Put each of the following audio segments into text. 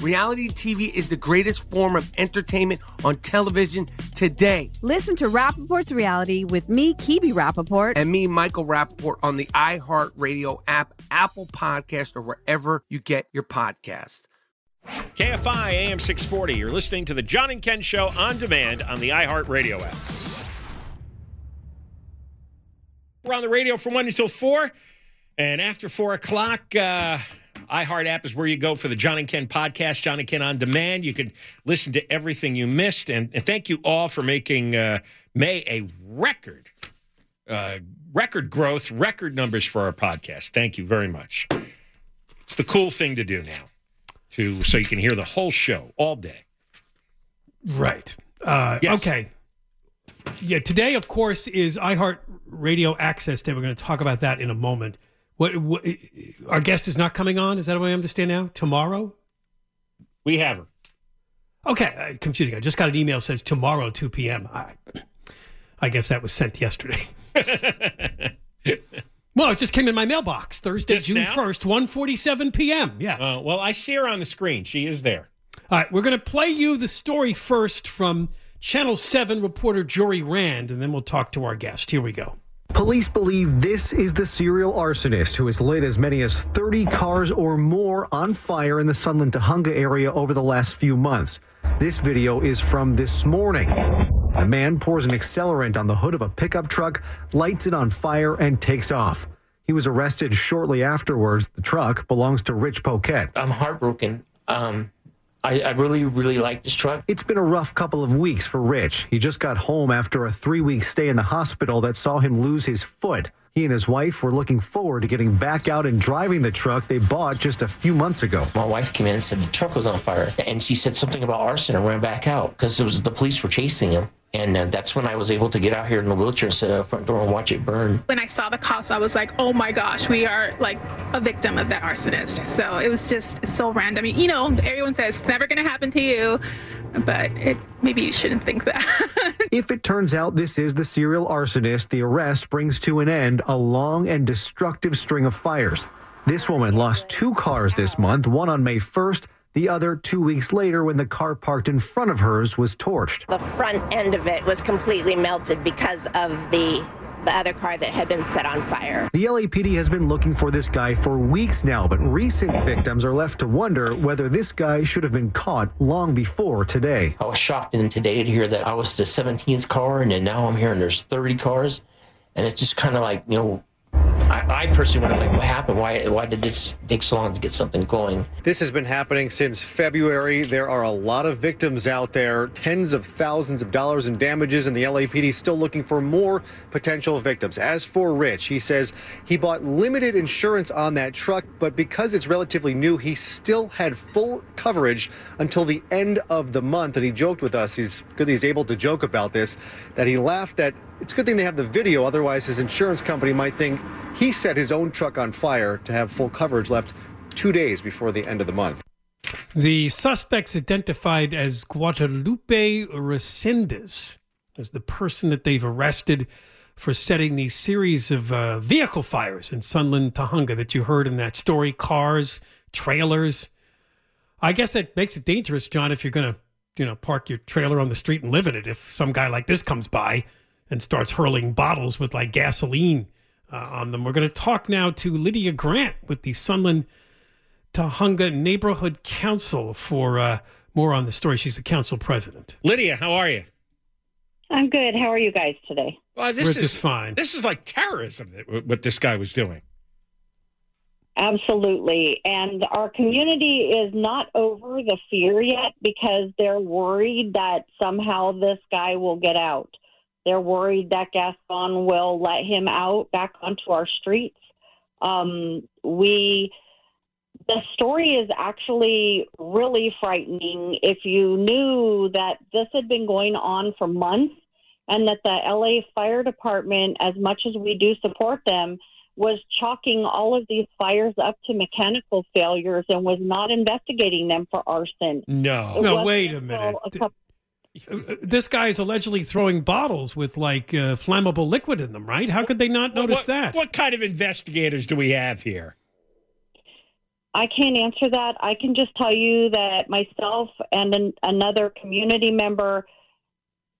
Reality TV is the greatest form of entertainment on television today. Listen to Rapaport's Reality with me, Kibi Rapaport. And me, Michael Rapaport, on the iHeartRadio app, Apple Podcast, or wherever you get your podcast. KFI AM 640. You're listening to the John and Ken Show on demand on the iHeartRadio app. We're on the radio from 1 until 4. And after 4 o'clock, uh, iHeart app is where you go for the John and Ken podcast, John and Ken on demand. You can listen to everything you missed. And, and thank you all for making uh, May a record, uh, record growth, record numbers for our podcast. Thank you very much. It's the cool thing to do now to so you can hear the whole show all day. Right. Uh, yes. Okay. Yeah. Today, of course, is iHeart Radio Access Day. We're going to talk about that in a moment. What, what, our guest is not coming on? Is that what I understand now? Tomorrow? We have her. Okay, uh, confusing. I just got an email says tomorrow 2 p.m. I, I guess that was sent yesterday. well, it just came in my mailbox Thursday, just June now? 1st, 1:47 p.m. Yes. Uh, well, I see her on the screen. She is there. All right, we're going to play you the story first from Channel 7 reporter Jory Rand, and then we'll talk to our guest. Here we go. Police believe this is the serial arsonist who has lit as many as 30 cars or more on fire in the Sunland Tujunga area over the last few months. This video is from this morning. The man pours an accelerant on the hood of a pickup truck, lights it on fire, and takes off. He was arrested shortly afterwards. The truck belongs to Rich Poquette. I'm heartbroken. Um, I, I, really, really like this truck. It's been a rough couple of weeks for Rich. He just got home after a three week stay in the hospital that saw him lose his foot. He and his wife were looking forward to getting back out and driving the truck they bought just a few months ago. My wife came in and said the truck was on fire. And she said something about arson and ran back out because it was the police were chasing him. And uh, that's when I was able to get out here in the wheelchair and sit at the front door and watch it burn. When I saw the cops, I was like, oh my gosh, we are like a victim of that arsonist. So it was just so random. You know, everyone says it's never going to happen to you, but it, maybe you shouldn't think that. if it turns out this is the serial arsonist, the arrest brings to an end a long and destructive string of fires. This woman lost two cars this month, one on May 1st the other two weeks later when the car parked in front of hers was torched. The front end of it was completely melted because of the the other car that had been set on fire. The LAPD has been looking for this guy for weeks now, but recent victims are left to wonder whether this guy should have been caught long before today. I was shocked in today to hear that I was the 17th car and then now I'm hearing there's 30 cars. And it's just kind of like, you know, I, I personally wonder, like, what happened? Why why did this take so long to get something going? This has been happening since February. There are a lot of victims out there, tens of thousands of dollars in damages, and the LAPD is still looking for more potential victims. As for Rich, he says he bought limited insurance on that truck, but because it's relatively new, he still had full coverage until the end of the month. And he joked with us, he's good he's able to joke about this, that he laughed that it's a good thing they have the video, otherwise his insurance company might think he set his own truck on fire to have full coverage left two days before the end of the month. The suspects identified as Guadalupe Resendez as the person that they've arrested for setting these series of uh, vehicle fires in Sunland, Tujunga that you heard in that story cars, trailers. I guess that makes it dangerous, John, if you're going to, you know, park your trailer on the street and live in it. If some guy like this comes by and starts hurling bottles with like gasoline uh, on them. We're going to talk now to Lydia Grant with the Sunland Tujunga Neighborhood Council for uh, more on the story. She's the council president. Lydia, how are you? I'm good. How are you guys today? Well, this We're is just fine. This is like terrorism. What this guy was doing. Absolutely. And our community is not over the fear yet because they're worried that somehow this guy will get out. They're worried that Gascon will let him out back onto our streets. Um, we, the story is actually really frightening. If you knew that this had been going on for months and that the LA Fire Department, as much as we do support them, was chalking all of these fires up to mechanical failures and was not investigating them for arson. No. It No, wait a minute. a couple- This guy's allegedly throwing bottles with like uh, flammable liquid in them, right? How could they not notice what, that? What kind of investigators do we have here? I can't answer that. I can just tell you that myself and an, another community member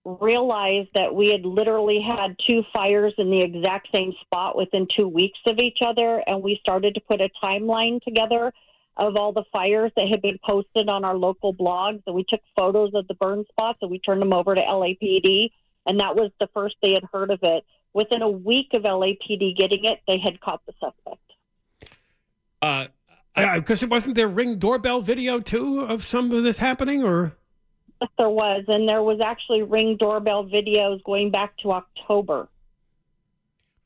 realized that we had literally had two fires in the exact same spot within two weeks of each other, and we started to put a timeline together of all the fires that had been posted on our local blogs. And we took photos of the burn spots and we turned them over to LAPD, and that was the first they had heard of it. Within a week of LAPD getting it, they had caught the suspect. Uh, Because it wasn't there ring doorbell video too of some of this happening, or Yes, there was, and there was actually ring doorbell videos going back to October.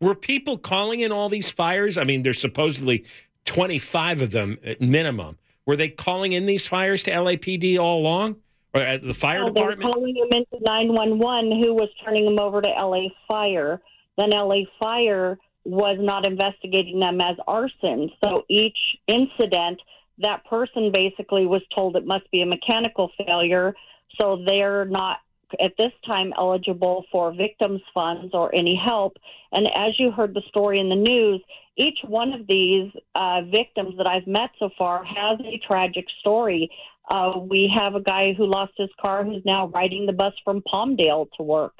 Were people calling in all these fires? I mean, there's supposedly 25 of them at minimum. Were they calling in these fires to LAPD all along, or at the fire No, they were department? calling them into 911, who was turning them over to LA Fire. Then LA Fire was not investigating them as arson. So each incident, that person basically was told it must be a mechanical failure. So they're not at this time eligible for victims funds or any help. And as you heard the story in the news, each one of these uh, victims that I've met so far has a tragic story. Uh, we have a guy who lost his car who's now riding the bus from Palmdale to work.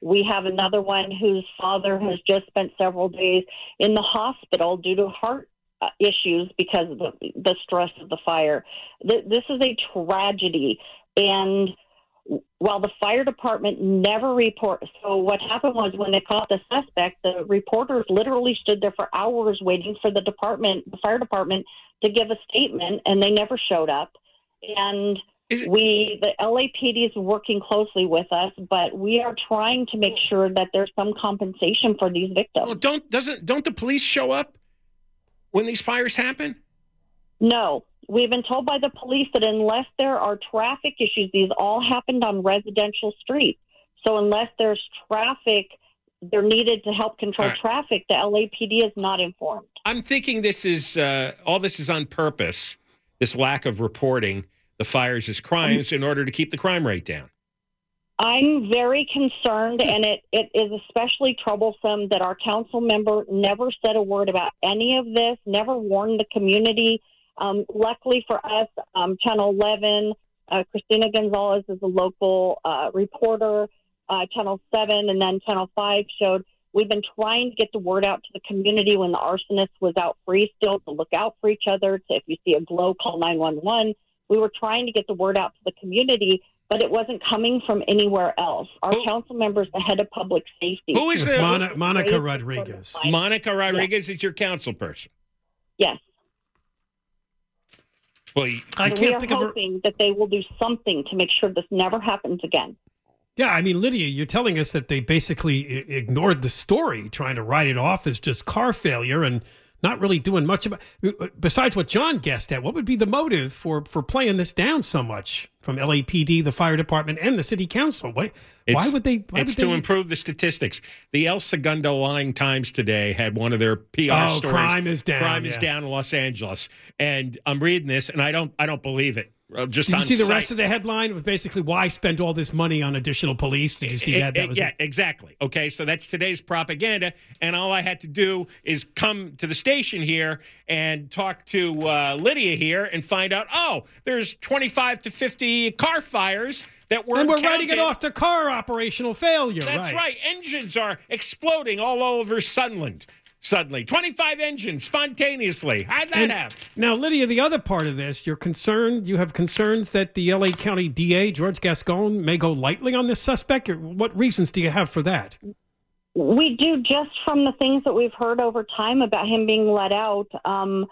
We have another one whose father has just spent several days in the hospital due to heart uh, issues because of the, the stress of the fire. Th- this is a tragedy. And while the fire department never report, so what happened was when they caught the suspect, the reporters literally stood there for hours waiting for the department, the fire department, to give a statement, and they never showed up. And we, the LAPD is working closely with us, but we are trying to make sure that there's some compensation for these victims. Well, don't doesn't don't the police show up when these fires happen? No, we've been told by the police that unless there are traffic issues, these all happened on residential streets. So unless there's traffic, they're needed to help control right. traffic. The LAPD is not informed. I'm thinking this is uh, all this is on purpose. This lack of reporting the fires as crimes in order to keep the crime rate down. I'm very concerned, and it, it is especially troublesome that our council member never said a word about any of this, never warned the community. Um, luckily for us, um, Channel 11, uh, Christina Gonzalez is a local uh, reporter. Uh, Channel 7 and then Channel 5 showed we've been trying to get the word out to the community when the arsonist was out free still to look out for each other. To, if you see a glow, call 911. We were trying to get the word out to the community but it wasn't coming from anywhere else. Our council member is the head of public safety. Who is It's the Mona- Monica Rodriguez. Monica Rodriguez is your council person. Yes. Well, you- I we can't are think of a, hoping that they will do something to make sure this never happens again. Yeah, I mean, Lydia, you're telling us that they basically ignored the story, trying to write it off as just car failure and not really doing much about. Besides what John guessed at, what would be the motive for for playing this down so much from LAPD, the fire department, and the city council? Why, why would they? Why it's would to they, improve the statistics. The El Segundo Lying Times today had one of their PR Oh, stories. crime is down, Crime is down in Los Angeles, and I'm reading this, and I don't, I don't believe it. Uh, Just Did you see the rest of the headline? It was basically why spend all this money on additional police? Did you see It- that? That was yeah, it. exactly. Okay, so that's today's propaganda, and all I had to do is come to the station here and talk to uh, Lydia here and find out. Oh, there's 25 to 50 car fires that were. and we're writing it off to car operational failure. That's right. Engines are exploding all over Sunland. Suddenly, 25 engines spontaneously. How'd that And happen? Now, Lydia, the other part of this, you're concerned, you have concerns that the LA County DA, George Gascon, may go lightly on this suspect. What reasons do you have for that? We do just from the things that we've heard over time about him being let out. Um,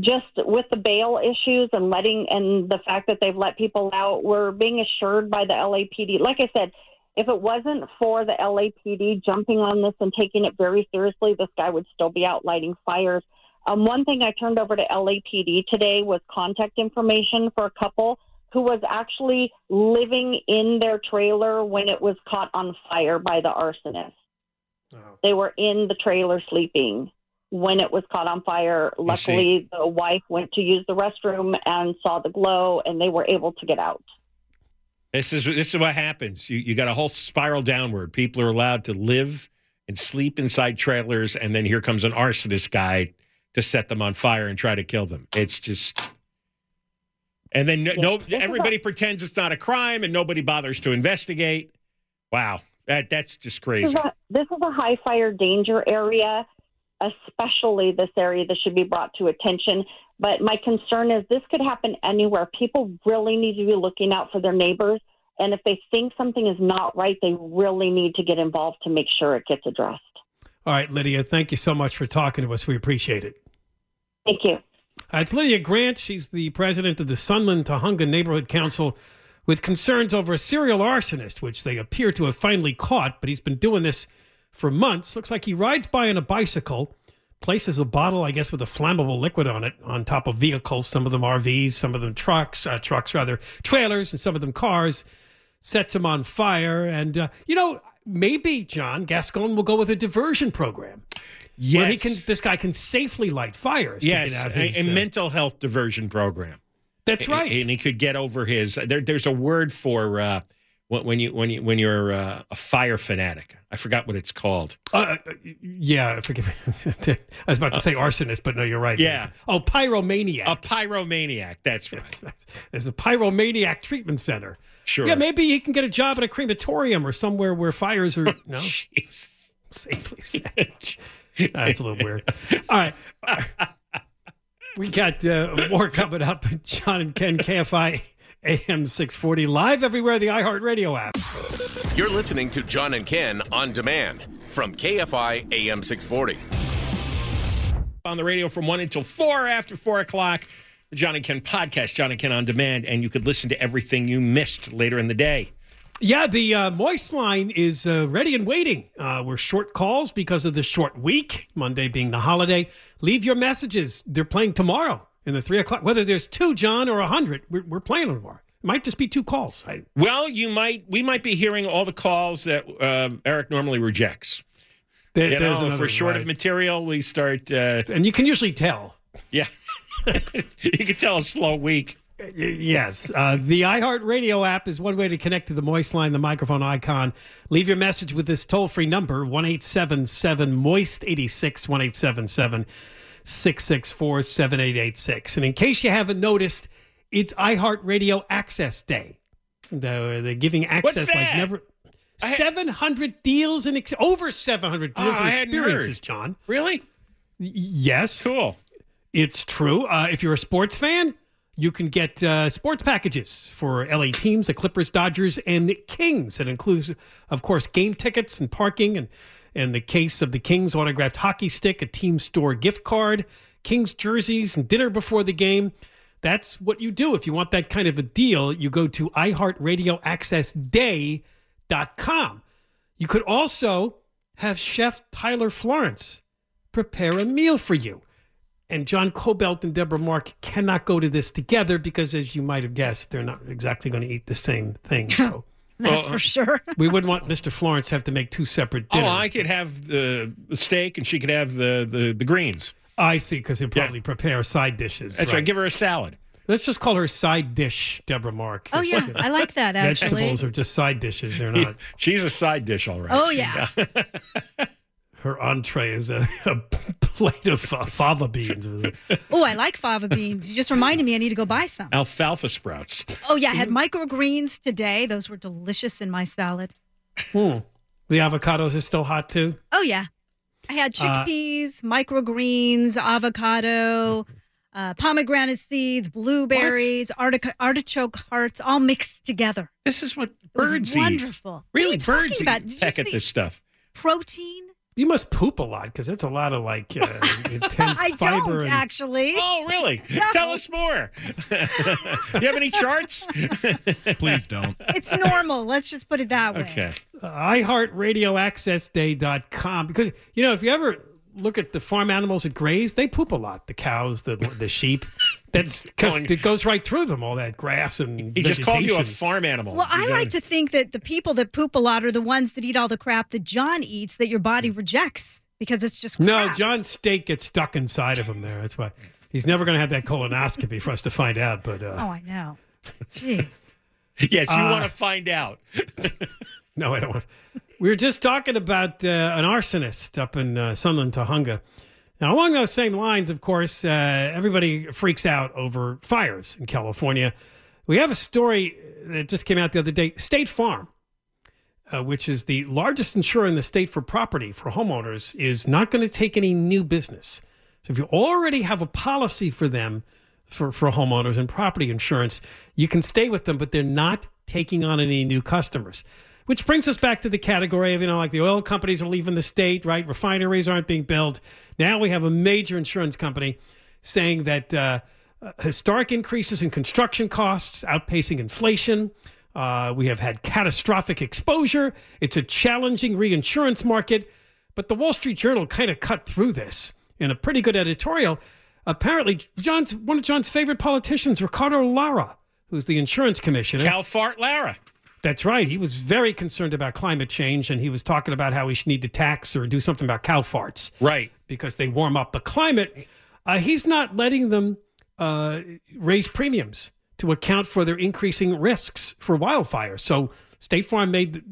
just with the bail issues and letting and the fact that they've let people out, we're being assured by the LAPD. Like I said, if it wasn't for the LAPD jumping on this and taking it very seriously, this guy would still be out lighting fires. Um, one thing I turned over to LAPD today was contact information for a couple who was actually living in their trailer when it was caught on fire by the arsonist. They were in the trailer sleeping when it was caught on fire. Luckily, the wife went to use the restroom and saw the glow, and they were able to get out. This is this is what happens. You you got a whole spiral downward. People are allowed to live and sleep inside trailers, and then here comes an arsonist guy to set them on fire and try to kill them. It's just, and then no, no everybody pretends it's not a crime, and nobody bothers to investigate. Wow, that that's just This crazy. is, a, this is a high fire danger area, especially this area that should be brought to attention. But my concern is this could happen anywhere. People really need to be looking out for their neighbors. And if they think something is not right, they really need to get involved to make sure it gets addressed. All right, Lydia, thank you so much for talking to us. We appreciate it. Thank you. Uh, it's Lydia Grant. She's the president of the Sunland Tujunga Neighborhood Council with concerns over a serial arsonist, which they appear to have finally caught, but he's been doing this for months. Looks like he rides by on a bicycle, places a bottle, I guess, with a flammable liquid on it on top of vehicles, some of them RVs, some of them trucks, uh, trucks rather, trailers, and some of them cars, sets them on fire. And, uh, you know, maybe, John, Gascon will go with a diversion program. Where he can, this guy can safely light fires. Yes, out a, his, a uh, mental health diversion program. That's right. and he could get over his. There, there's a word for uh, when when you when you when you're uh, a fire fanatic. I forgot what it's called. Uh, uh, yeah, forgive me. I was about to say arsonist, but no, you're right. Yeah. Oh, pyromaniac. A pyromaniac. That's right. There's a pyromaniac treatment center. Sure. Yeah, maybe he can get a job at a crematorium or somewhere where fires are no safely set. That's a little weird. All right. We got uh, more coming up. John and Ken, KFI AM 640, live everywhere, the iHeartRadio app. You're listening to John and Ken on demand from KFI AM 640. on the radio from 1 until 4 after 4 o'clock. The John and Ken podcast, John and Ken on demand, and you could listen to everything you missed later in the day. Yeah, the uh, Moist line is uh, ready and waiting. Uh, we're short calls because of the short week, Monday being the holiday. Leave your messages. They're playing tomorrow in the three o'clock. Whether there's two, John, or a hundred, we're, we're playing tomorrow. It might just be two calls. I, Well, you might, we might be hearing all the calls that um, Eric normally rejects. There- you there's know, if another we're short right. of material, we start. Uh, and you can usually tell. Yeah. you can tell a slow week. Yes. Uh, the iHeartRadio app is one way to connect to the Moist line, the microphone icon. Leave your message with this toll free number, 1 877 Moist 86, 1 877 664 7886. And in case you haven't noticed, it's iHeartRadio Access Day. They're, they're giving access like that? never. 700 deals and ex- over 700 deals Oh, and experiences. John. Really? Yes. Cool. It's true. Uh, if you're a sports fan, You can get uh, sports packages for LA teams, the Clippers, Dodgers, and Kings. It includes, of course, game tickets and parking. And in the case of the Kings, autographed hockey stick, a team store gift card, Kings jerseys, and dinner before the game. That's what you do. If you want that kind of a deal, you go to iHeartRadioAccessDay.com. You could also have Chef Tyler Florence prepare a meal for you. And John Kobylt and Deborah Mark cannot go to this together because, as you might have guessed, they're not exactly going to eat the same thing. So That's for sure. we wouldn't want Mr. Florence to have to make two separate oh, dinners. Oh, I could have the, the steak and she could have the, the, the greens. I see, because he'll probably prepare side dishes. That's right. Give her a salad. Let's just call her side dish, Deborah Mark. Oh, yeah. I like that, actually. Vegetables are just side dishes. They're not. She's a side dish, all right. Oh, yeah. Her entree is a, a plate of uh, fava beans. oh, I like fava beans. You just reminded me I need to go buy some. Alfalfa sprouts. Oh, yeah. I had microgreens today. Those were delicious in my salad. Hmm. The avocados are still hot, too? Oh, yeah. I had Uh, chickpeas, microgreens, avocado, uh, pomegranate seeds, blueberries, artic- artichoke hearts, all mixed together. This is what It was birds eat. wonderful. Really, what are you talking birds about? eat Did you peck at this stuff. protein? You must poop a lot because it's a lot of like uh, intense I fiber. don't and- actually. Oh, really? Tell us more. you have any charts? Please don't. It's normal. Let's just put it that way. Okay. uh, iHeartRadioAccessDay.com because you know if you ever look at the farm animals that graze, they poop a lot. The cows, the the sheep. That's because it goes right through them. All that grass and He just called you a farm animal. Well, I like to think that the people that poop a lot are the ones that eat all the crap that John eats that your body rejects because it's just crap. No, John's steak gets stuck inside of him. There, that's why he's never going to have that colonoscopy for us to find out. But uh, Oh, I know. Jeez. yes, you Uh, want to find out. No, I don't want. We were just talking about uh, an arsonist up in uh, Sunland, Tujunga. Now, along those same lines, of course, uh, everybody freaks out over fires in California. We have a story that just came out the other day. State Farm, uh, which is the largest insurer in the state for property for homeowners, is not going to take any new business. So, if you already have a policy for them for, for homeowners and property insurance, you can stay with them, but they're not taking on any new customers. Which brings us back to the category of, you know, like the oil companies are leaving the state, right? Refineries aren't being built. Now we have a major insurance company saying that uh, uh, historic increases in construction costs outpacing inflation. Uh, we have had catastrophic exposure. It's a challenging reinsurance market. But the Wall Street Journal kind of cut through this in a pretty good editorial. Apparently, John's one of John's favorite politicians, Ricardo Lara, who's the insurance commissioner. Cal Fart Lara. That's right. He was very concerned about climate change, and he was talking about how we should need to tax or do something about cow farts. Right. Because they warm up the climate. Uh, he's not letting them uh, raise premiums to account for their increasing risks for wildfires. So State Farm made.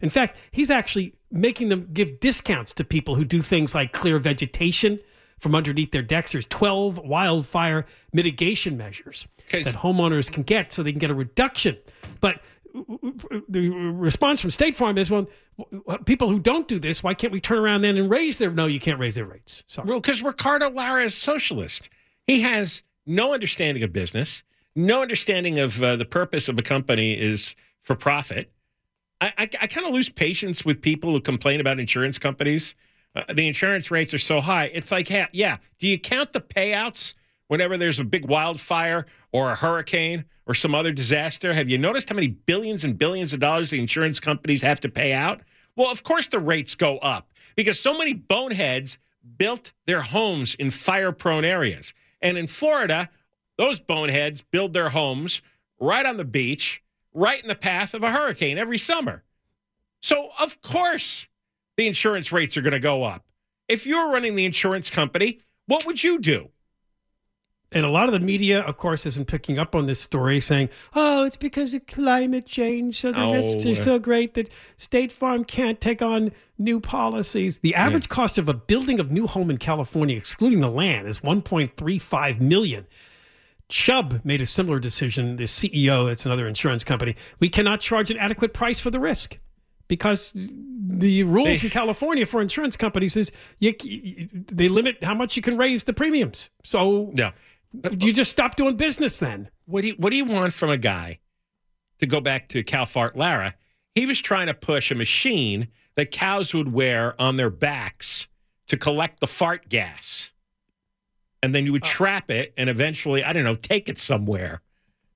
In fact, he's actually making them give discounts to people who do things like clear vegetation from underneath their decks. There's 12 wildfire mitigation measures that homeowners can get so they can get a reduction. But the response from State Farm is, well, people who don't do this, why can't we turn around then and raise their? No, you can't raise their rates. Sorry. Well, because Ricardo Lara is socialist. He has no understanding of business, no understanding of uh, the purpose of a company is for profit. I, I, I kind of lose patience with people who complain about insurance companies. Uh, the insurance rates are so high. It's like, yeah, yeah. Do you count the payouts whenever there's a big wildfire or a hurricane or some other disaster? Have you noticed how many billions and billions of dollars the insurance companies have to pay out? Well, of course the rates go up because so many boneheads built their homes in fire prone areas. And in Florida, those boneheads build their homes right on the beach, right in the path of a hurricane every summer. So, of course, the insurance rates are going to go up. If you're running the insurance company, what would you do? And a lot of the media, of course, isn't picking up on this story, saying, "Oh, it's because of climate change, so the Oh, risks are uh, so great that State Farm can't take on new policies." The average cost of a building of new home in California, excluding the land, is 1.35 million. Chubb made a similar decision. The CEO, it's another insurance company. We cannot charge an adequate price for the risk because the rules They- in California for insurance companies is you, you- they limit how much you can raise the premiums. So Yeah. You just stop doing business then. What do you What do you want from a guy? To go back to Cal Fart Lara, he was trying to push a machine that cows would wear on their backs to collect the fart gas, and then you would oh. trap it, and eventually, I don't know, take it somewhere.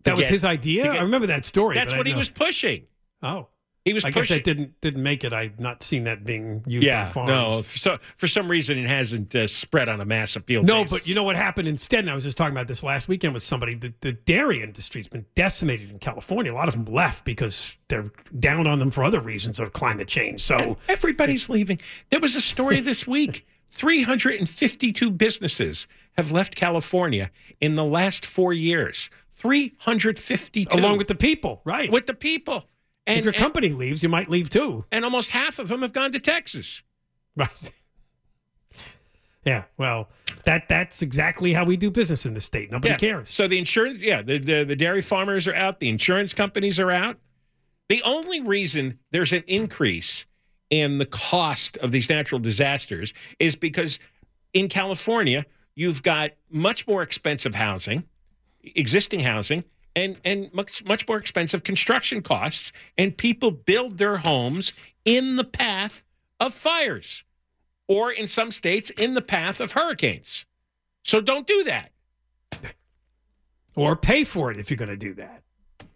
That was get- his idea. get- I remember that story. That's what he was pushing. Oh, He was I guess pushing. that didn't didn't make it. I've not seen that being used yeah, on farms. no. So, for some reason, it hasn't uh, spread on a mass appeal. No, basis. but you know what happened instead? And I was just talking about this last weekend with somebody. The, the dairy industry's been decimated in California. A lot of them left because they're down on them for other reasons of climate change. So everybody's leaving. There was a story this week. 352 businesses have left California in the last four years. 352. along with the people, right? with the people. And, if your and- company leaves, you might leave too. and almost half of them have gone to Texas. Right. Yeah. Well, that that's exactly how we do business in the state. Nobody Yeah. cares. So the insurance, yeah, the, the the dairy farmers are out. The insurance companies are out. The only reason there's an increase in the cost of these natural disasters is because in California you've got much more expensive housing, existing housing, and and much much more expensive construction costs, and people build their homes in the path of fires, or in some states in the path of hurricanes. So don't do that. or pay for it if you're going to do that.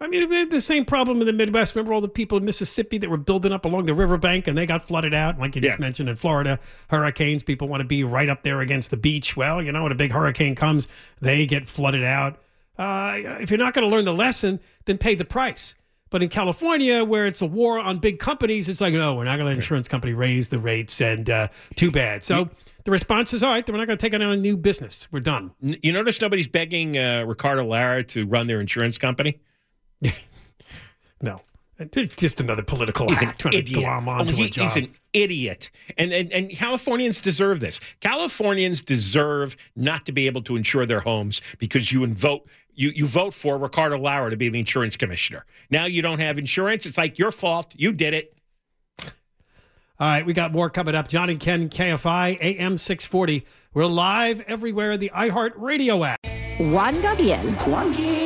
I mean, the same problem in the Midwest. Remember all the people in Mississippi that were building up along the riverbank and they got flooded out? Like you just Yeah. mentioned in Florida, hurricanes, people want to be right up there against the beach. Well, you know, when a big hurricane comes, they get flooded out. Uh, if you're not going to learn the lesson, then pay the price. But in California, where it's a war on big companies, it's like, no, we're not going to let an insurance company raise the rates, and uh, too bad. So the response is, all right, then we're not going to take on a new business. We're done. You notice nobody's begging uh, Ricardo Lara to run their insurance company. No, just another political He's an act trying to idiot. glom Oh, onto he- a job. He's an idiot, and, and and Californians deserve this. Californians deserve not to be able to insure their homes because you vote you you vote for Ricardo Lara to be the insurance commissioner. Now you don't have insurance. It's like your fault. You did it. All right, we got more coming up. John and Ken, KFI, AM 640. We're live everywhere in the iHeart Radio app. Juan Gabriel. Juanquis.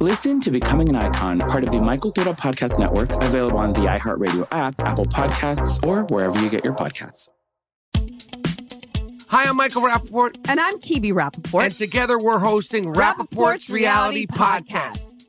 Listen to Becoming an Icon, part of the My Cultura Podcast Network, available on the iHeartRadio app, Apple Podcasts, or wherever you get your podcasts. Hi, I'm Michael Rapaport. And I'm Kibi Rapaport. And together we're hosting Rapaport's Reality Podcast.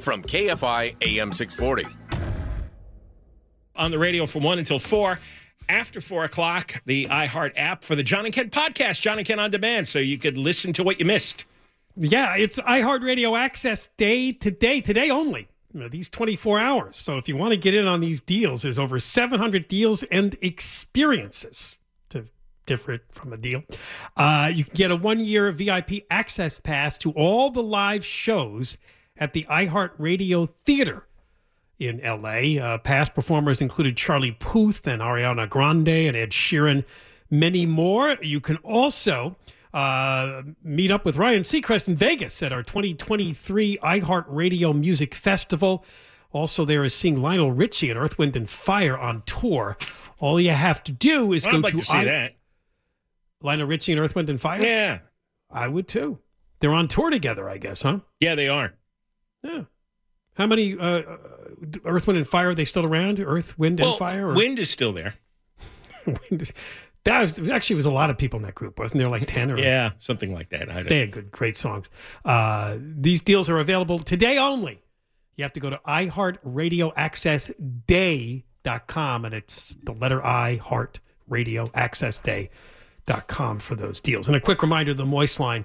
from KFI AM 640. On the radio from 1 until 4. After 4 o'clock, the iHeart app for the John and Ken podcast, John and Ken on demand, so you could listen to what you missed. Yeah, it's iHeartRadio access day today, today only. You know, these 24 hours. So if you want to get in on these deals, there's over 700 deals and experiences to differ from a deal. Uh, you can get a one year VIP access pass to all the live shows at the iHeartRadio Theater in LA. Uh, past performers included Charlie Puth and Ariana Grande and Ed Sheeran, many more. You can also uh, meet up with Ryan Seacrest in Vegas at our 2023 iHeartRadio Music Festival. Also, there is seeing Lionel Richie and Earth, Wind, and Fire on tour. All you have to do is I'd go like to, to see that. Lionel Richie and Earth, Wind, and Fire? Yeah. I would too. They're on tour together, I guess, huh? Yeah, they are. Yeah. How many uh, Earth, Wind, and Fire are they still around? Earth, Wind, Well, and Fire? Or? Wind is still there. Wind is- that was actually was a lot of people in that group, wasn't there? Like ten or Yeah, something like that. I don't- they had good, great songs. Uh, these deals are available today only. You have to go to iHeartRadioAccessDay.com, and it's the letter I, Heart Radio Access Day.com for those deals. And a quick reminder the Moist line,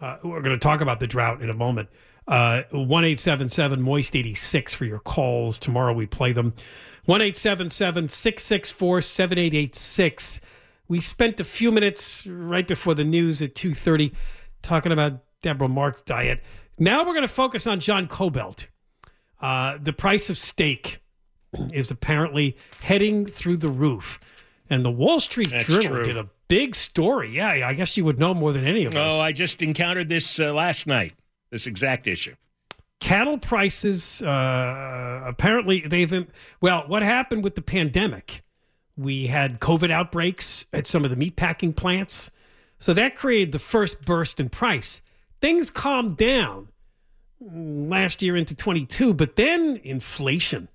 uh, we're going to talk about the drought in a moment. Uh, 1 877 Moist 86 for your calls. Tomorrow we play them. 1 877 664 7886. We spent a few minutes right before the news at 2.30 talking about Deborah Mark's diet. Now we're going to focus on John Kobylt. Uh, the price of steak is apparently heading through the roof. And the Wall Street That's Journal true. did a big story. Yeah, I guess you would know more than any of us. Oh, I just encountered this uh, last night, this exact issue. cattle prices uh, apparently they've well what happened with the pandemic? We had covid outbreaks at some of the meatpacking plants. So that created the first burst in price. Things calmed down last year into 22 but then inflation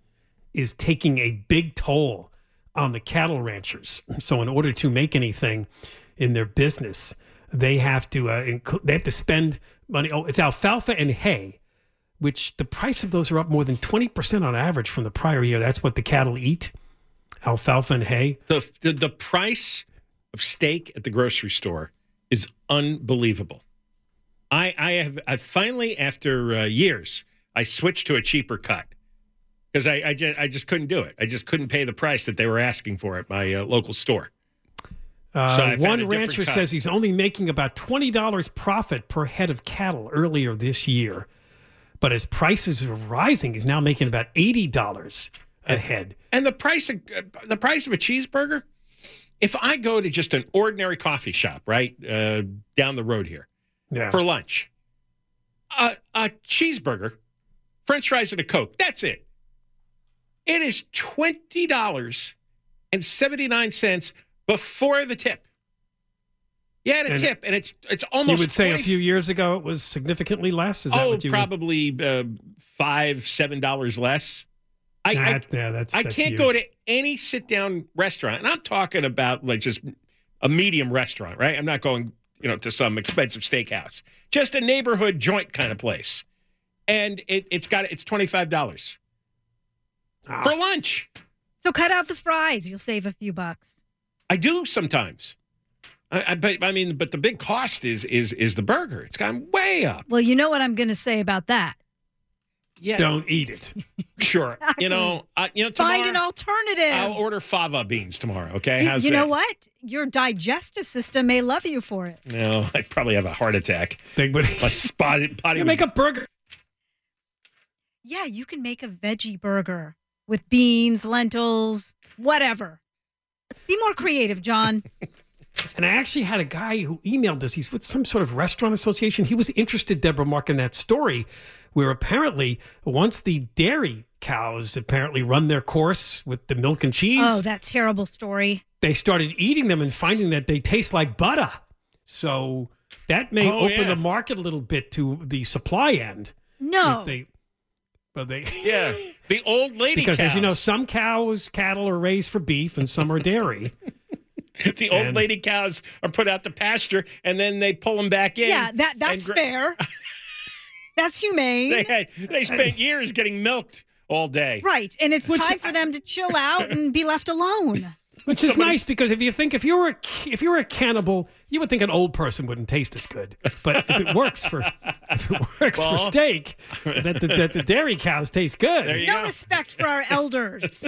is taking a big toll on the cattle ranchers. So in order to make anything in their business they have to uh, inc- they have to spend money oh it's alfalfa and hay which the price of those are up more than 20% on average from the prior year. That's what the cattle eat alfalfa and hay. The, the the price of steak at the grocery store is unbelievable. I I have I finally after uh, years I switched to a cheaper cut because I I just, I just couldn't do it. I just couldn't pay the price that they were asking for at my uh, local store. Uh, one rancher says he's only making about $20 profit per head of cattle earlier this year. But as prices are rising, he's now making about $80 a head. And the price of, uh, the price of a cheeseburger, if I go to just an ordinary coffee shop, right, uh, down the road here yeah. for lunch, a, a cheeseburger, french fries, and a Coke, that's it. It is $20.79 before the tip. You had a And tip, and it's it's almost. You almost. would say 20 a few years ago it was significantly less. Is that oh, what you would- probably uh, five, seven dollars less. I, I, yeah, that's- I that's can't go to any sit down restaurant, and I'm talking about like just a medium restaurant, right? I'm not going, you know, to some expensive steakhouse, just a neighborhood joint kind of place, and it, it's got it's twenty five dollars Ah. for lunch. So cut out the fries. You'll save a few bucks. I do sometimes. I, I but I mean, but the big cost is is is the burger. It's gone way up. Well, you know what I'm going to say about that. Yeah, Don't eat it. sure. You know, uh, you know, tomorrow, Find an alternative. I'll order fava beans tomorrow. Okay, you How's you know that? what? Your digestive system may love you for it. No, I'd probably have a heart attack. Think, but my spotted potty. You would- make a burger. Yeah, you can make a veggie burger with beans, lentils, whatever. Be more creative, John. And I actually had a guy who emailed us. He's with some sort of restaurant association. He was interested, Deborah Mark, in that story where apparently once the dairy cows apparently run their course with the milk and cheese, Oh, that terrible story. they started eating them and finding that they taste like butter. So that may Oh, open yeah. the market a little bit to the supply end. No. If they, but they Yeah, the old lady because as you know, some cows, cattle are raised for beef and some are dairy. the old and- lady cows are put out to pasture and then they pull them back in. Yeah, that that's gra- fair. That's humane. They had, they spent years getting milked all day. Right. And it's Which- time for them to chill out and be left alone. Which is nice because if you think if you were a, if you were a cannibal, you would think an old person wouldn't taste as good. But if it works for if it works Well- for steak, that the, that the dairy cows taste good. There you no go. respect for our elders.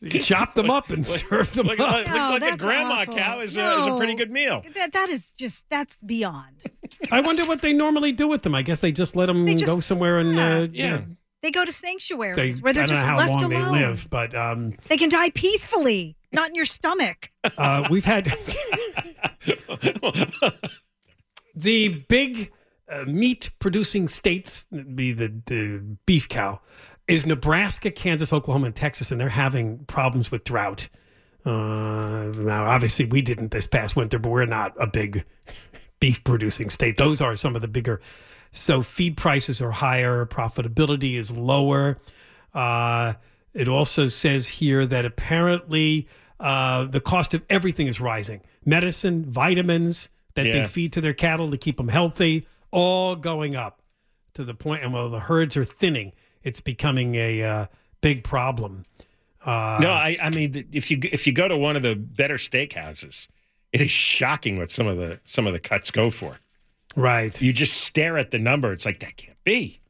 You chop them up and serve them Look, up. looks like a grandma awful. cow is, a, is a pretty good meal. That that is just that's beyond. I wonder what they normally do with them. I guess they just let them just- go somewhere and uh, Yeah. They go to They, sanctuaries where they're I don't just know how left long alone. they live, but um, They can die peacefully, not in your stomach. uh, we've had the big uh, meat producing states, be the, the beef cow, is Nebraska, Kansas, Oklahoma, and Texas, and they're having problems with drought. Uh, now, obviously, we didn't this past winter, but we're not a big beef producing state. Those are some of the bigger. So, feed prices are higher, profitability is lower. Uh, it also says here that apparently uh, the cost of everything is rising medicine, vitamins that they feed to their cattle to keep them healthy, all going up to the point, and while the herds are thinning, it's becoming a uh, big problem. Uh, no, I, I mean, if you if you go to one of the better steakhouses, it is shocking what some of the some of the cuts go for. Right. You just stare at the number. It's like that can't be.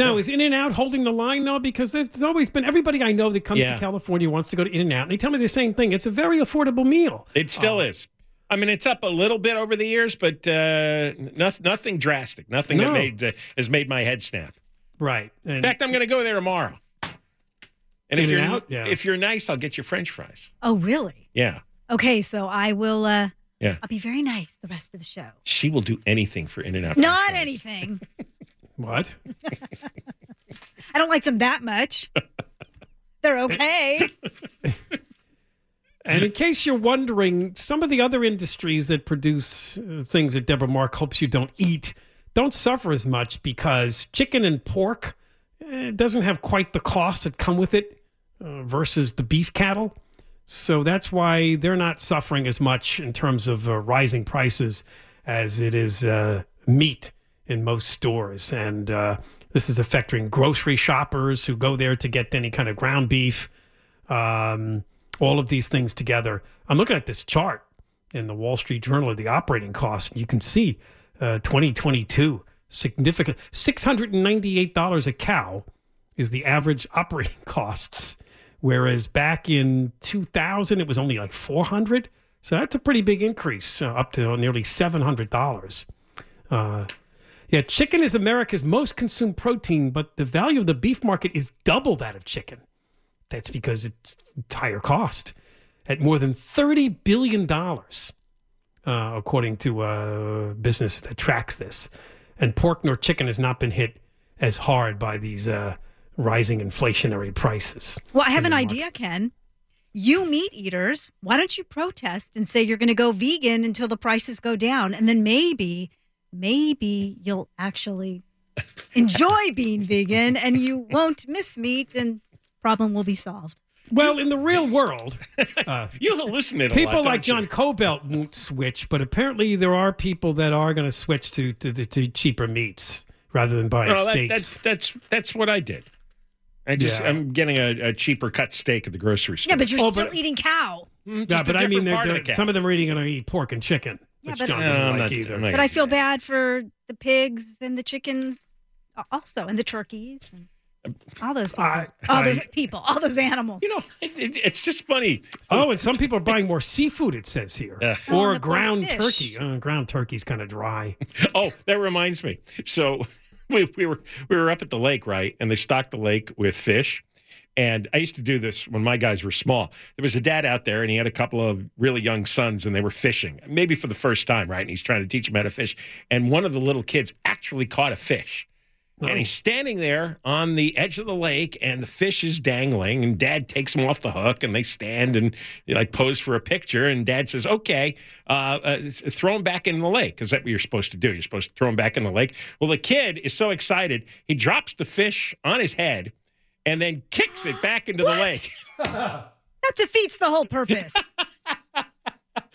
Now, is In and Out holding the line though? Because there's always been everybody I know that comes Yeah. to California wants to go to In and Out, and they tell me the same thing. It's a very affordable meal. It still is. I mean, it's up a little bit over the years, but uh, nothing, nothing drastic. Nothing No. that made uh, has made my head snap. Right. In fact, I'm going to go there tomorrow. And if you're In-N-Out? Yeah. if you're nice, I'll get you French fries. Oh, really? Yeah, Okay, so I will. uh yeah. I'll be very nice the rest of the show. She will do anything for In and Out. Not anything. what? I don't like them that much. They're okay. And in case you're wondering, some of the other industries that produce uh, things that Deborah Mark hopes you don't eat don't suffer as much because chicken and pork eh, doesn't have quite the costs that come with it uh, versus the beef cattle. So that's why they're not suffering as much in terms of uh, rising prices as it is uh, meat in most stores. And uh, this is affecting grocery shoppers who go there to get any kind of ground beef. Um, all of these things together. I'm looking at this chart in the Wall Street Journal of the operating costs. You can see uh, 2022 significant $698 a cow is the average operating costs, whereas back in 2000 it was only like 400. So that's a pretty big increase, uh, up to nearly $700. Uh, yeah, chicken is America's most consumed protein, but the value of the beef market is double that of chicken. That's because it's higher cost at more than $30 billion, uh, according to a business that tracks this. And pork nor chicken has not been hit as hard by these uh, rising inflationary prices. Well, I have an idea, Ken. You meat eaters, why don't you protest and say you're going to go vegan until the prices go down? And then maybe, maybe you'll actually enjoy being vegan and you won't miss meat and problem will be solved. Well, in the real world, uh, You hallucinate a lot, people don't like you? John Kobylt won't switch, but apparently there are people that are going to switch to, to, to, to cheaper meats rather than buying Well, that- steaks. that's that's that's what I did. I just Yeah. I'm getting a, a cheaper cut steak at the grocery store. Yeah, but you're Oh, still but- eating cow. Mm, yeah, but I mean, they're, they're- the some of them are eating going to eat pork and chicken, Yeah, which but- John doesn't I'm like not- either. Not But I feel bad for the pigs and the chickens also, and the turkeys and all those people. I- all those I- people, all those animals. You know, it, it, it's just funny. Oh, and some people are buying more seafood. It says here, Yeah. Oh, or and the ground turkey. Uh, ground turkey's kind of dry. Oh, that reminds me. So we, we were we were up at the lake, right? And they stocked the lake with fish. And I used to do this when my guys were small. There was a dad out there, and he had a couple of really young sons, and they were fishing, maybe for the first time, right? And he's trying to teach them how to fish. And one of the little kids actually caught a fish. And he's standing there on the edge of the lake, and the fish is dangling. And Dad takes him off the hook, and they stand and like pose for a picture. And Dad says, "Okay, uh, uh, throw him back in the lake, Is that what you're supposed to do. You're supposed to throw him back in the lake." Well, the kid is so excited, he drops the fish on his head, and then kicks it back into the lake. That defeats the whole purpose.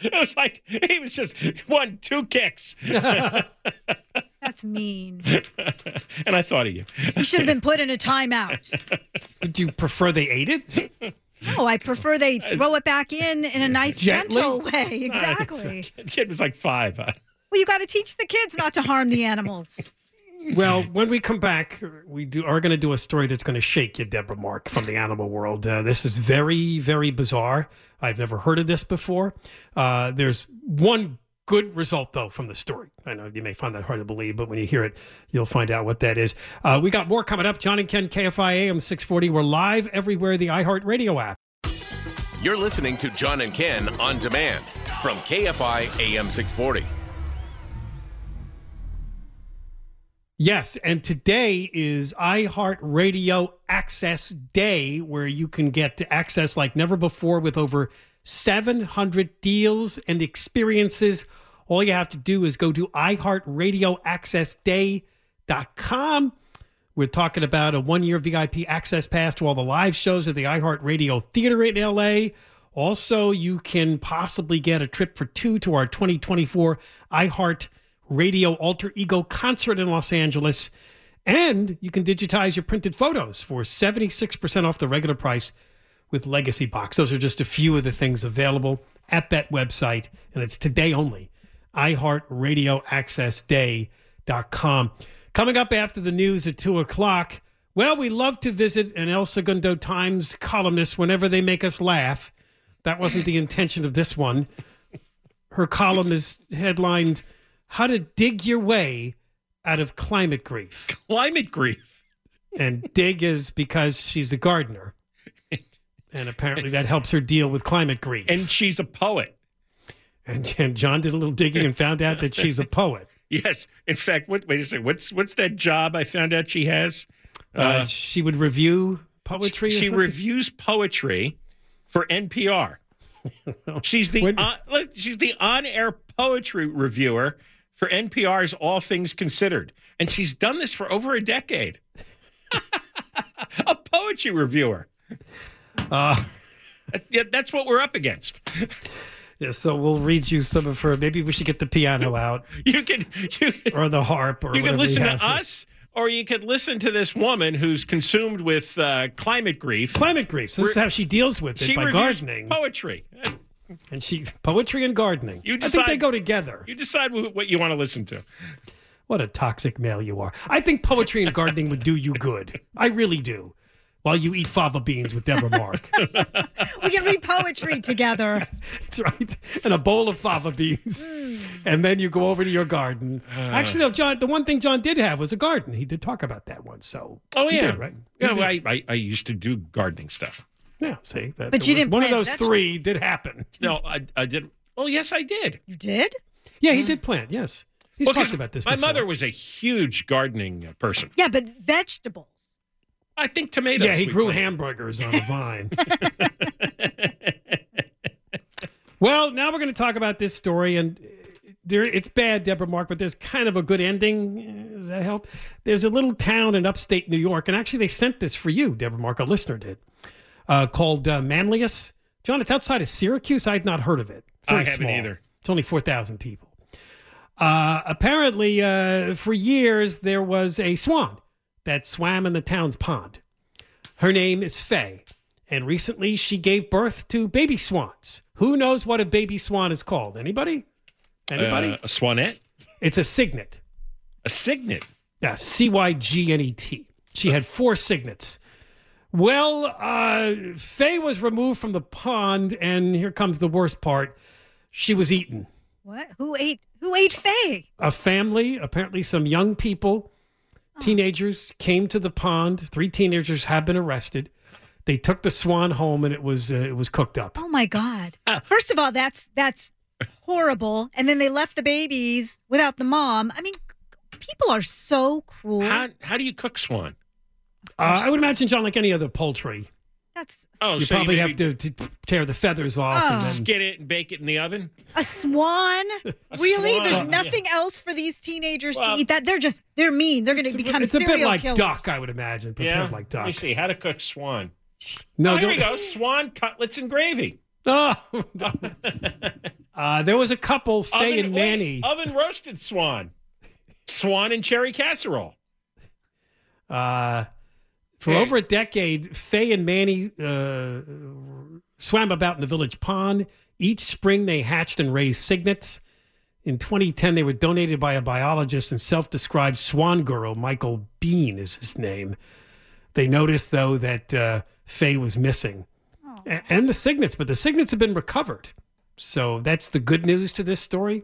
It was like he was just one, two kicks, That's mean. and I thought of you. You should have been put in a timeout. Would you prefer they ate it? No, I prefer they throw it back in in a nice, Gently? gentle way. Exactly. The kid was like five. huh? Well, you got to teach the kids not to harm the animals. Well, when we come back, we do are going to do a story that's going to shake you, Deborah Mark, from the animal world. Uh, this is very, very bizarre. I've never heard of this before. Uh, there's one good result, though, from the story. I know you may find that hard to believe, but when you hear it, you'll find out what that is. Uh, we got more coming up. John and Ken, KFI AM 640. We're live everywhere, the iHeartRadio app. You're listening to John and Ken on demand from KFI AM 640. Yes, and today is iHeartRadio Access Day, where you can get access like never before with over 700 deals and experiences. All you have to do is go to iHeartRadioAccessDay.com. We're talking about a one year VIP access pass to all the live shows at the iHeartRadio Theater in LA. Also, you can possibly get a trip for two to our 2024 iHeart Radio Alter Ego concert in Los Angeles. And you can digitize your printed photos for 76% off the regular price with Legacy Box. Those are just a few of the things available at that website, and it's today only. iHeartRadioAccessDay.com. Coming up after the news at 2 o'clock, well, we love to visit an El Segundo Times columnist whenever they make us laugh. That wasn't the intention of this one. Her column is headlined How to Dig Your Way Out of Climate Grief. Climate grief. And dig is because she's a gardener. And apparently that helps her deal with climate grief. And she's a poet. And, and John did a little digging and found out that she's a poet. Yes. In fact, what, wait a second. What's what's that job I found out she has? Uh, she would review poetry. or She reviews poetry for NPR. she's the on, she's the on-air poetry reviewer for NPR's All Things Considered, and she's done this for over a decade. a poetry reviewer. Uh, yeah, that's what we're up against. Yeah, so we'll read you some of her. Maybe we should get the piano out You can you or the harp or you can listen to us, or you could listen to this woman who's consumed with uh, climate grief. Climate grief. So this is how she deals with it by gardening. poetry. And she poetry and gardening. You I think they go together. You decide what you want to listen to. What a toxic male you are. I think poetry and gardening would do you good. I really do. While you eat fava beans with Deborah Mark. We can read poetry together. That's right. And a bowl of fava beans. Hmm. And then you go over to your garden. Uh. Actually, no, John, the one thing John did have was a garden. He did talk about that once. So Oh yeah, did, right? Yeah, well. I, I I used to do gardening stuff. Yeah, see, that, But you didn't One of those three did happen. No, I I did. Oh yes, I did. You did? Yeah, he did plant. Yes, he's Well, 'cause talked about this. My before. mother was a huge gardening uh, person. Yeah, but vegetables. I think tomatoes. Yeah, he we grew planted. hamburgers on a vine. well, now we're going to talk about this story, and uh, there it's bad, Deborah Mark, but there's kind of a good ending. Uh, Does that help? There's a little town in upstate New York, and actually they sent this for you, Deborah Mark. A listener did, uh, called uh, Manlius. John, it's outside of Syracuse. I had not heard of it. I haven't small. either. It's only four thousand people. Uh, apparently, uh, for years there was a swan that swam in the town's pond. Her name is Faye, and recently she gave birth to baby swans. Who knows what a baby swan is called? Anybody? Anybody? Uh, a swanette. it's a cygnet. A cygnet. Yeah, C Y G N E T. She had four cygnets. Well, uh, Faye was removed from the pond, and here comes the worst part. She was eaten. What? Who ate? Who ate Faye? a family, apparently some young people, teenagers, came to the pond. Three teenagers have been arrested. They took the swan home and it was uh, it was cooked up. Oh my God! First of all, that's that's horrible. And then they left the babies without the mom. I mean, people are so cruel. How how do you cook swan? Uh, I would imagine, John, like any other poultry, That's Oh, you so probably you have to, to tear the feathers off and Oh. then skid it and bake it in the oven. a swan. really? swan, There's yeah. nothing else for these teenagers Well- to eat. That they're just they're mean. They're going to become it's a bit like killers. duck, I would imagine. Prepared Yeah. like Let me duck. see how to cook swan. No, oh, here we go. Swan cutlets and gravy. Oh, uh, there was a couple, Faye Oven- and wait, Manny. oven roasted swan. Swan and cherry casserole. Uh, for Hey. over a decade, Faye and Manny uh, swam about in the village pond. Each spring, they hatched and raised cygnets. In 2010, they were donated by a biologist and self described swan girl, Michael Bean is his name. They noticed, though, that uh, Faye was missing A- and the cygnets, but the cygnets have been recovered. So that's the good news to this story.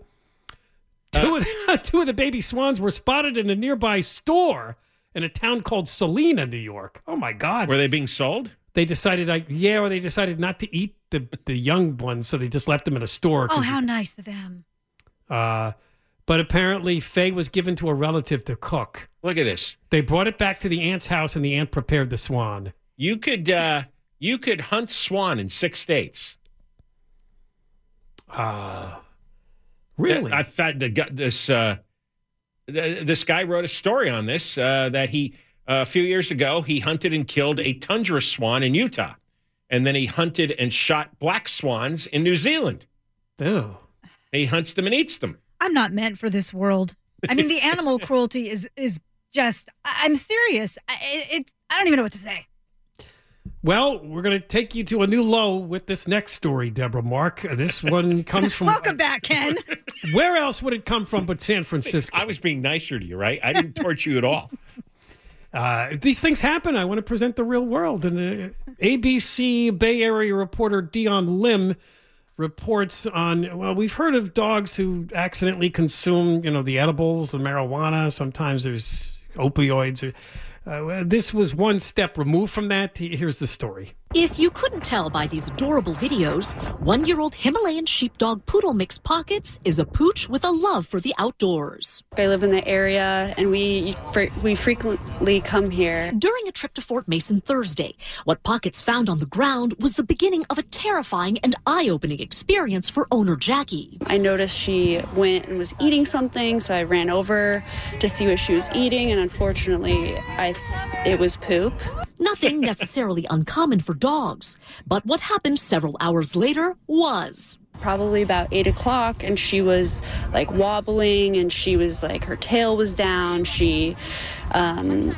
Two, of the, two of the baby swans were spotted in a nearby store in a town called Salina, New York. Oh my God! Were they being sold? They decided, like, yeah, or they decided not to eat the the young ones, so they just left them in a store. Oh, how nice of them. uh, but apparently, Faye was given to a relative to cook. Look at this. They brought it back to the aunt's house, and the aunt prepared the swan. You could uh, you could hunt swan in six states. Uh, really? I thought the gu- this uh, th- this guy wrote a story on this uh, that he uh, a few years ago he hunted and killed a tundra swan in Utah, and then he hunted and shot black swans in New Zealand. Oh. He hunts them and eats them. I'm not meant for this world. I mean, the animal cruelty is is just. I- I'm serious. I, it, it, I don't even know what to say. Well, we're going to take you to a new low with this next story, Deborah Mark. This one comes from. Welcome back, Ken. Where else would it come from but San Francisco? I was being nicer to you, right? I didn't torch you at all. Uh, these things happen, I want to present the real world. And uh, ABC Bay Area reporter Dion Lim reports on. Well, we've heard of dogs who accidentally consume, you know, the edibles, the marijuana. Sometimes there's opioids. Uh, this was one step removed from that. Here's the story. If you couldn't tell by these adorable videos, one year old Himalayan sheepdog poodle mix pockets is a pooch with a love for the outdoors. I live in the area and we we frequently come here. During a trip to Fort Mason Thursday, what Pockets found on the ground was the beginning of a terrifying and eye opening experience for owner Jackie. I noticed she went and was eating something, so I ran over to see what she was eating and unfortunately I it was poop. Nothing necessarily uncommon for dogs, but what happened several hours later was. Probably about eight o'clock, and she was like wobbling, and she was like her tail was down. She um,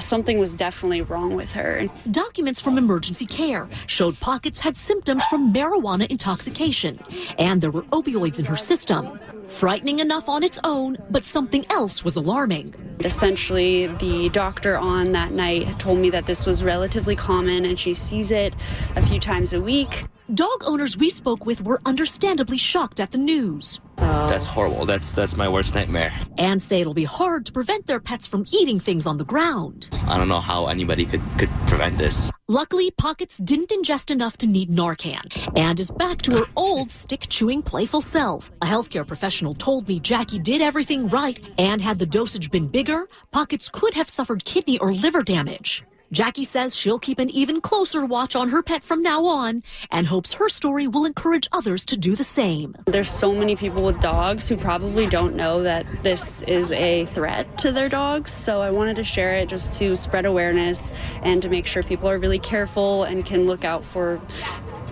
something was definitely wrong with her. Documents from emergency care showed Pockets had symptoms from marijuana intoxication, and there were opioids in her system. Frightening enough on its own, but something else was alarming. Essentially, the doctor on that night told me that this was relatively common, and she sees it a few times a week. Dog owners we spoke with were understandably shocked at the news. Oh. That's horrible. That's that's my worst nightmare. And say it'll be hard to prevent their pets from eating things on the ground. I don't know how anybody could could prevent this. Luckily, Pockets didn't ingest enough to need Narcan and is back to her old stick chewing, playful self. A healthcare professional told me Jackie did everything right, and had the dosage been bigger, Pockets could have suffered kidney or liver damage. Jackie says she'll keep an even closer watch on her pet from now on and hopes her story will encourage others to do the same. There's so many people with dogs who probably don't know that this is a threat to their dogs. So I wanted to share it just to spread awareness and to make sure people are really careful and can look out for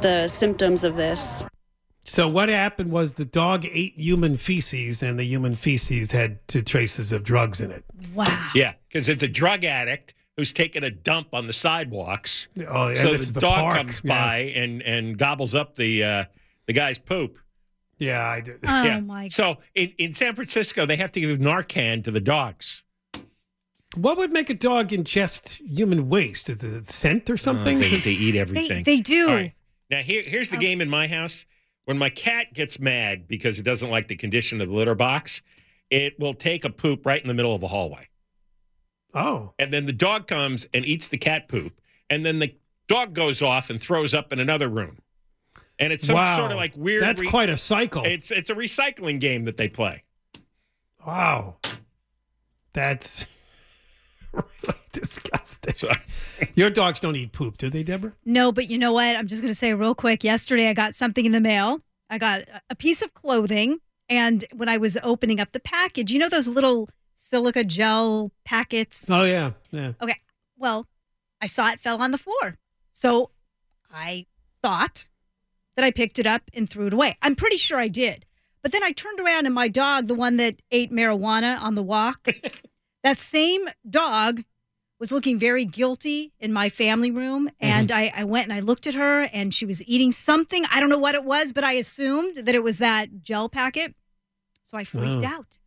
the symptoms of this. So what happened was the dog ate human feces, and the human feces had two traces of drugs in it. Wow. Yeah, because it's a drug addict who's taking a dump on the sidewalks. Oh, yeah, so this the is the dog park, comes yeah. by and and gobbles up the uh, the guy's poop. Yeah, I did. Oh, yeah. my So in, in San Francisco, they have to give Narcan to the dogs. What would make a dog ingest human waste? Is it scent or something? Oh, they, they eat everything. they do. All right. Now here here's the game in my house. When my cat gets mad because it doesn't like the condition of the litter box, it will take a poop right in the middle of a hallway. Oh. And then the dog comes and eats the cat poop. And then the Dog goes off and throws up in another room. And it's some Wow. sort of like weird. That's quite a cycle. It's it's a recycling game that they play. Wow. That's really disgusting. Your dogs don't eat poop, do they, Deborah? No, but you know what? I'm just going to say real quick. Yesterday, I got something in the mail. I got a- a piece of clothing. And when I was opening up the package, you know those little silica gel packets? Oh, yeah. Yeah. Okay. Well, I saw it fell on the floor. So I thought that I picked it up and threw it away. I'm pretty sure I did. But then I turned around and my dog, the one that ate marijuana on the walk, that same dog was looking very guilty in my family room. Mm-hmm. And I, I went and I looked at her and she was eating something. I don't know what it was, but I assumed that it was that gel packet. So I freaked Oh. out.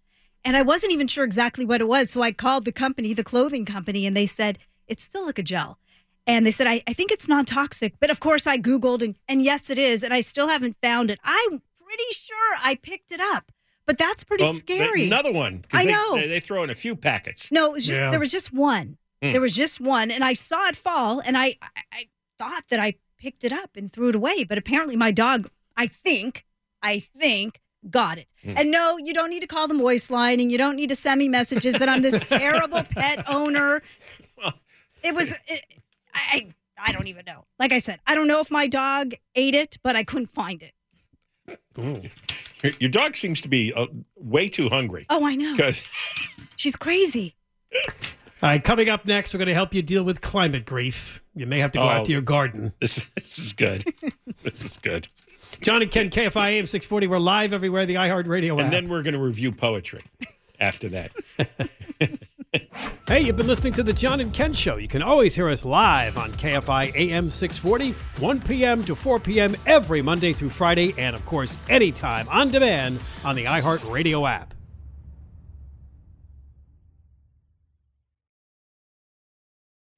And I wasn't even sure exactly what it was. So I called the company, the clothing company, and they said, it's silica gel. And they said, I, I think it's non toxic. But of course, I Googled, and, and yes, it is. And I still haven't found it. I'm pretty sure I picked it up. But that's pretty Um, scary. Another one. I they- know. They, they throw in a few packets. No, it was just there was just one. Hmm. There was just one, and I saw it fall, and I, I I thought that I picked it up and threw it away, but apparently my dog, I think, I think, got it. Hmm. And no, you don't need to call the voice line, and you don't need to send me messages that I'm this terrible pet owner. Well, It was, it, I, I I don't even know. Like I said, I don't know if my dog ate it, but I couldn't find it. Ooh. Your- Your dog seems to be uh, way too hungry. Oh, I know. Because She's crazy. All right, coming up next, we're going to help you deal with climate grief. You may have to go Oh. out to your garden. This, this is good. this is good. John and Ken, KFI AM 640. We're live everywhere, the iHeartRadio app. And then we're going to review poetry after that. Hey, you've been listening to the John and Ken Show. You can always hear us live on KFI AM 640, 1 p.m. to 4 p.m. every Monday through Friday, and of course, anytime on demand on the iHeartRadio app.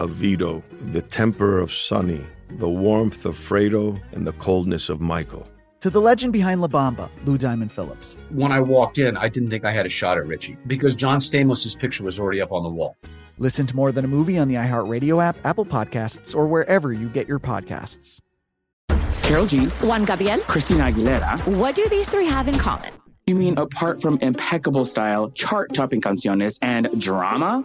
of Vito, the temper of Sonny, the warmth of Fredo, and the coldness of Michael. to the legend behind La Bamba, Lou Diamond Phillips. When I walked in, I didn't think I had a shot at Richie because John Stamos' picture was already up on the wall. Listen to More Than a Movie on the iHeartRadio app, Apple Podcasts, or wherever you get your podcasts. Karol G. Juan Gabriel. Christina Aguilera. What do these three have in common? You mean apart from impeccable style, chart topping canciones, and drama?